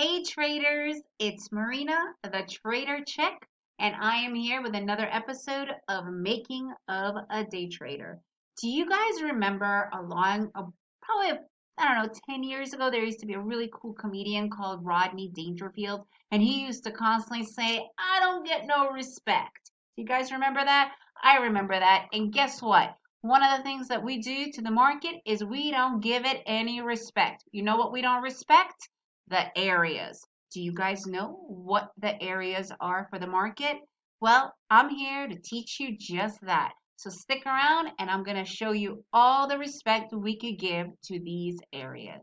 Hey traders, it's Marina, the Trader Chick, and I am here with another episode of Making of a Day Trader. Do you guys remember a long, a, uh, probably, I don't know, 10 years ago, there used to be a really cool comedian called Rodney Dangerfield, and he used to constantly say, I don't get no respect. Do you guys remember that? I remember that, and guess what? One of the things that we do to the market is we don't give it any respect. You know what we don't respect? The areas. Do you guys know what the areas are for the market? Well, I'm here to teach you just that. So stick around and I'm going to show you all the respect we could give to these areas.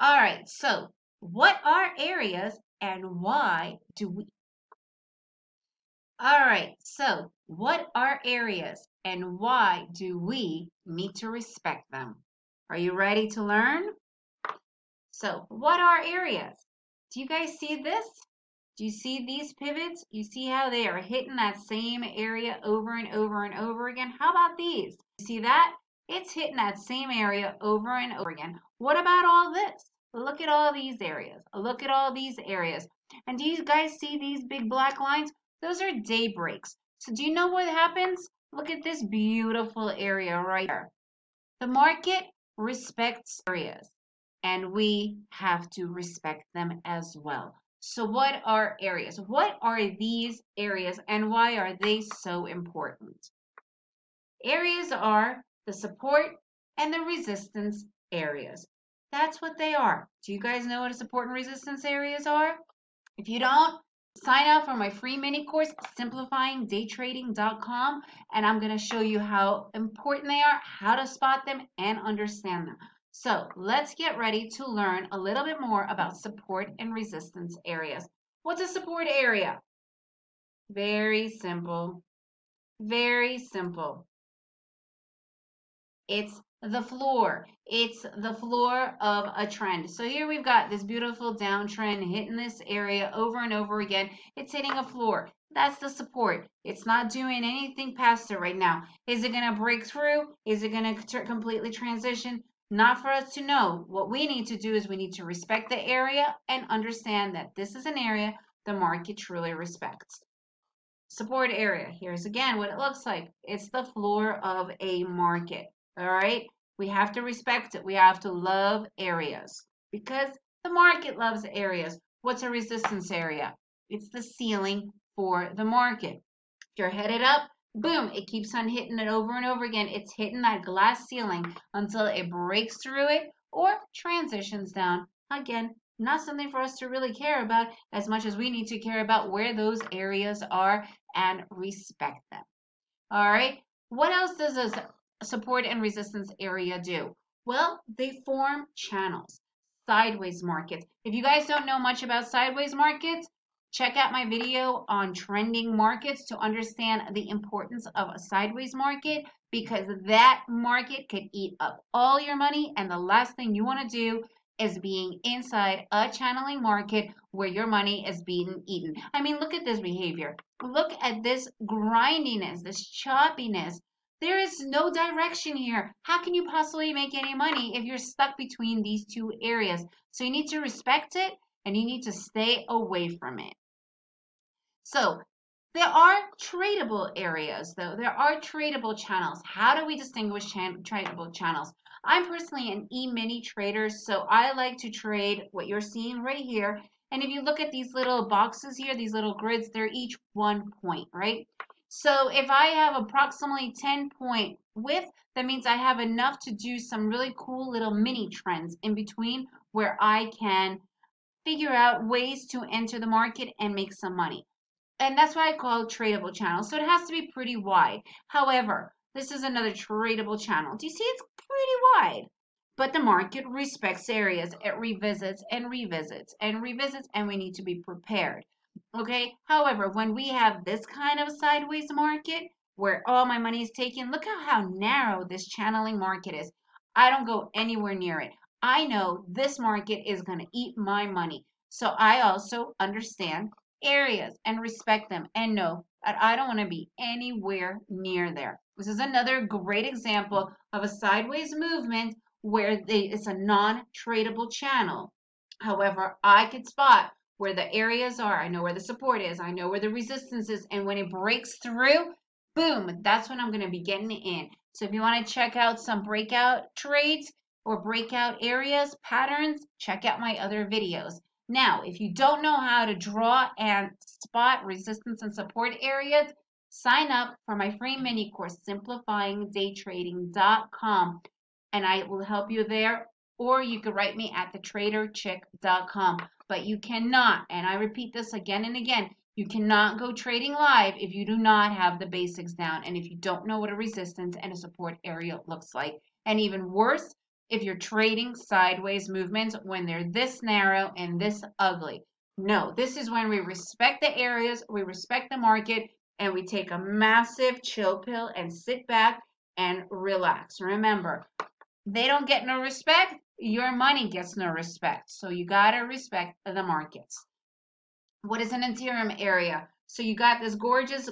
All right, so what are areas and why do we all right, so what are areas and why do we need to respect them? Are you ready to learn? So what are areas? Do you guys see this? Do you see these pivots? You see how they are hitting that same area over and over and over again? How about these? You see that? It's hitting that same area over and over again. What about all this? Look at all these areas. Look at all these areas. And do you guys see these big black lines? Those are day breaks. So do you know what happens? Look at this beautiful area right here. The market respects areas and we have to respect them as well. So what are areas? What are these areas and why are they so important? Areas are the support and the resistance areas. That's what they are. Do you guys know what a support and resistance areas are? If you don't, Sign up for my free mini course, simplifyingdaytrading.com, and I'm going to show you how important they are, how to spot them, and understand them. So let's get ready to learn a little bit more about support and resistance areas. What's a support area? Very simple. Very simple. It's the floor. It's the floor of a trend. So here we've got this beautiful downtrend hitting this area over and over again. It's hitting a floor. That's the support. It's not doing anything past it right now. Is it going to break through? Is it going to completely transition? Not for us to know. What we need to do is we need to respect the area and understand that this is an area the market truly respects. Support area. Here's again what it looks like. It's the floor of a market. All right. We have to respect it. We have to love areas because the market loves areas. What's a resistance area? It's the ceiling for the market. If you're headed up, boom, it keeps on hitting it over and over again. It's hitting that glass ceiling until it breaks through it or transitions down. Again, not something for us to really care about as much as we need to care about where those areas are and respect them. All right. What else does this support and resistance area do? Well, they form channels, sideways markets. If you guys don't know much about sideways markets, check out my video on trending markets to understand the importance of a sideways market because that market could eat up all your money and the last thing you want to do is being inside a channeling market where your money is being eaten. I mean, look at this behavior. Look at this grindiness, this choppiness. There is no direction here. How can you possibly make any money if you're stuck between these two areas? So you need to respect it and you need to stay away from it. So there are tradable areas though. There are tradable channels. How do we distinguish tradable channels? I'm personally an e-mini trader, so I like to trade what you're seeing right here. And if you look at these little boxes here, these little grids, they're each one point, right? So if I have approximately 10 point width, that means I have enough to do some really cool little mini trends in between where I can figure out ways to enter the market and make some money. And that's why I call it tradable channel. So it has to be pretty wide. However, this is another tradable channel. Do you see it's pretty wide? But the market respects areas. It revisits and revisits and revisits, and we need to be prepared. Okay. However, when we have this kind of sideways market where all my money is taken, look at how narrow this channeling market is. I don't go anywhere near it. I know this market is going to eat my money. So I also understand areas and respect them and know that I don't want to be anywhere near there. This is another great example of a sideways movement where they, it's a non-tradable channel. However, I could spot where the areas are. I know where the support is. I know where the resistance is. And when it breaks through, boom, that's when I'm going to be getting in. So if you want to check out some breakout trades or breakout areas, patterns, check out my other videos. Now, if you don't know how to draw and spot resistance and support areas, sign up for my free mini course, simplifyingdaytrading.com, and I will help you there. Or you could write me at thetraderchick.com. But you cannot, and I repeat this again and again, you cannot go trading live if you do not have the basics down and if you don't know what a resistance and a support area looks like. And even worse, if you're trading sideways movements when they're this narrow and this ugly. No, this is when we respect the areas, we respect the market, and we take a massive chill pill and sit back and relax. Remember, they don't get no respect, your money gets no respect. So you got to respect the markets. What is an interim area? So you got this gorgeous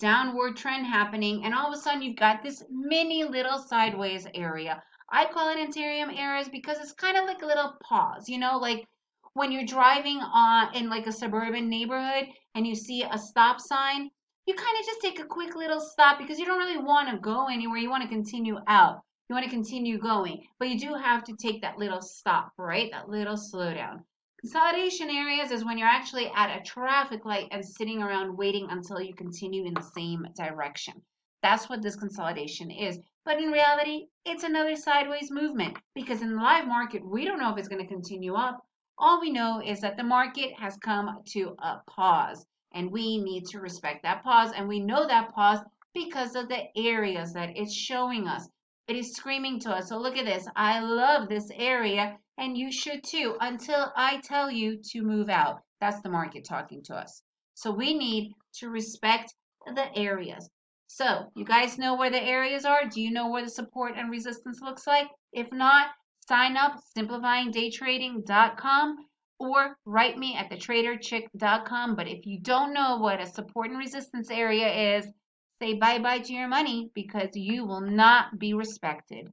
downward trend happening, and all of a sudden you've got this mini little sideways area. I call it interim areas because it's kind of like a little pause, you know, like when you're driving on in like a suburban neighborhood and you see a stop sign, you kind of just take a quick little stop because you don't really want to go anywhere. You want to continue out. You want to continue going, but you do have to take that little stop, right? That little slowdown. Consolidation areas is when you're actually at a traffic light and sitting around waiting until you continue in the same direction. That's what this consolidation is. But in reality, it's another sideways movement because in the live market, we don't know if it's going to continue up. All we know is that the market has come to a pause and we need to respect that pause. And we know that pause because of the areas that it's showing us. It is screaming to us. So look at this. I love this area and you should too until I tell you to move out. That's the market talking to us. So we need to respect the areas. So you guys know where the areas are? Do you know where the support and resistance looks like? If not, sign up simplifyingdaytrading.com or write me at thetraderchick.com. But if you don't know what a support and resistance area is, say bye-bye to your money because you will not be respected.